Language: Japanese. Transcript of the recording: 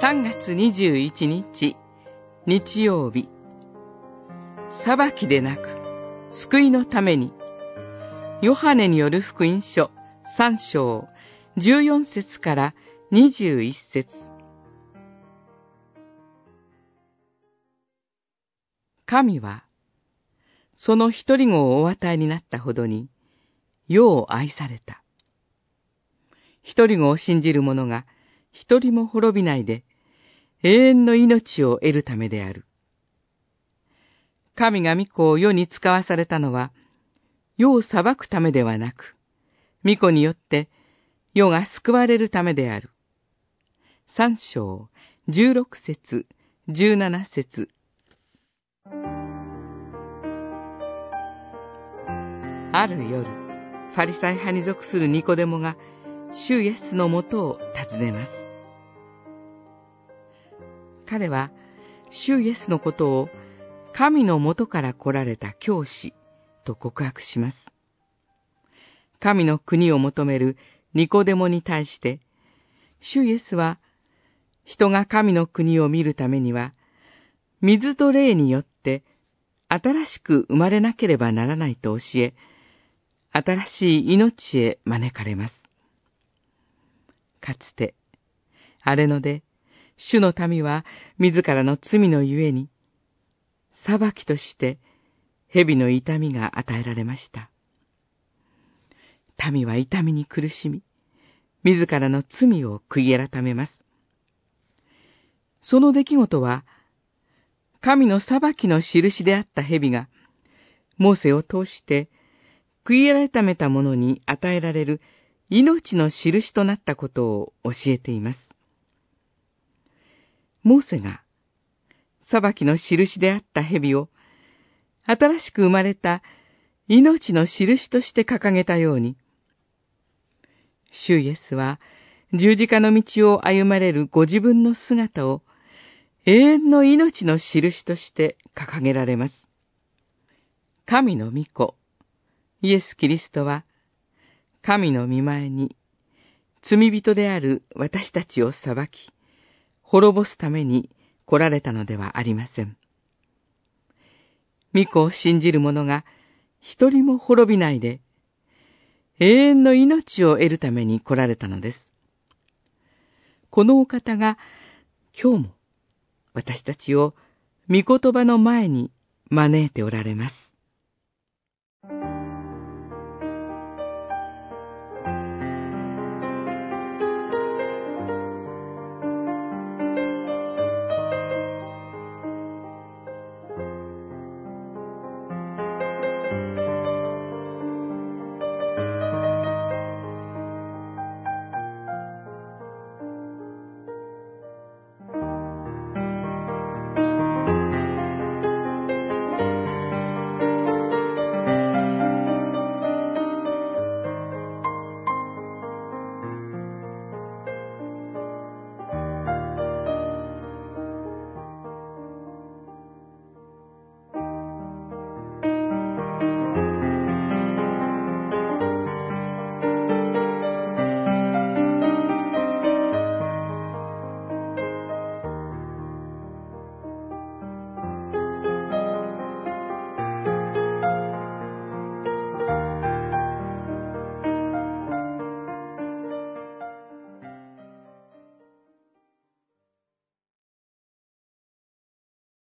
3月21日、日曜日。裁きでなく、救いのために、ヨハネによる福音書3章14節から21節神は、その一人子をお与えになったほどに、世を愛された。一人子を信じる者が一人も滅びないで、永遠の命を得るためである。神が御子を世に使わされたのは、世を裁くためではなく、御子によって世が救われるためである。三章、十六節、十七節。ある夜、ファリサイ派に属するニコデモが、主イエスのもとを訪ねます。彼は、主イエスのことを、神のもとから来られた教師と告白します。神の国を求めるニコデモに対して、主イエスは、人が神の国を見るためには、水と霊によって新しく生まれなければならないと教え、新しい命へ招かれます。かつて、荒れので、主の民は自らの罪のゆえに、裁きとして蛇の痛みが与えられました。民は痛みに苦しみ、自らの罪を悔い改めます。その出来事は、神の裁きの印であった蛇が、モーセを通して悔い改めた者に与えられる命の印となったことを教えています。モーセが裁きの印であった蛇を新しく生まれた命の印として掲げたように、主イエスは十字架の道を歩まれるご自分の姿を永遠の命の印として掲げられます。神の御子、イエス・キリストは、神の見前に、罪人である私たちを裁き、滅ぼすために来られたのではありません。御子を信じる者が一人も滅びないで、永遠の命を得るために来られたのです。このお方が今日も私たちを御言葉の前に招いておられます。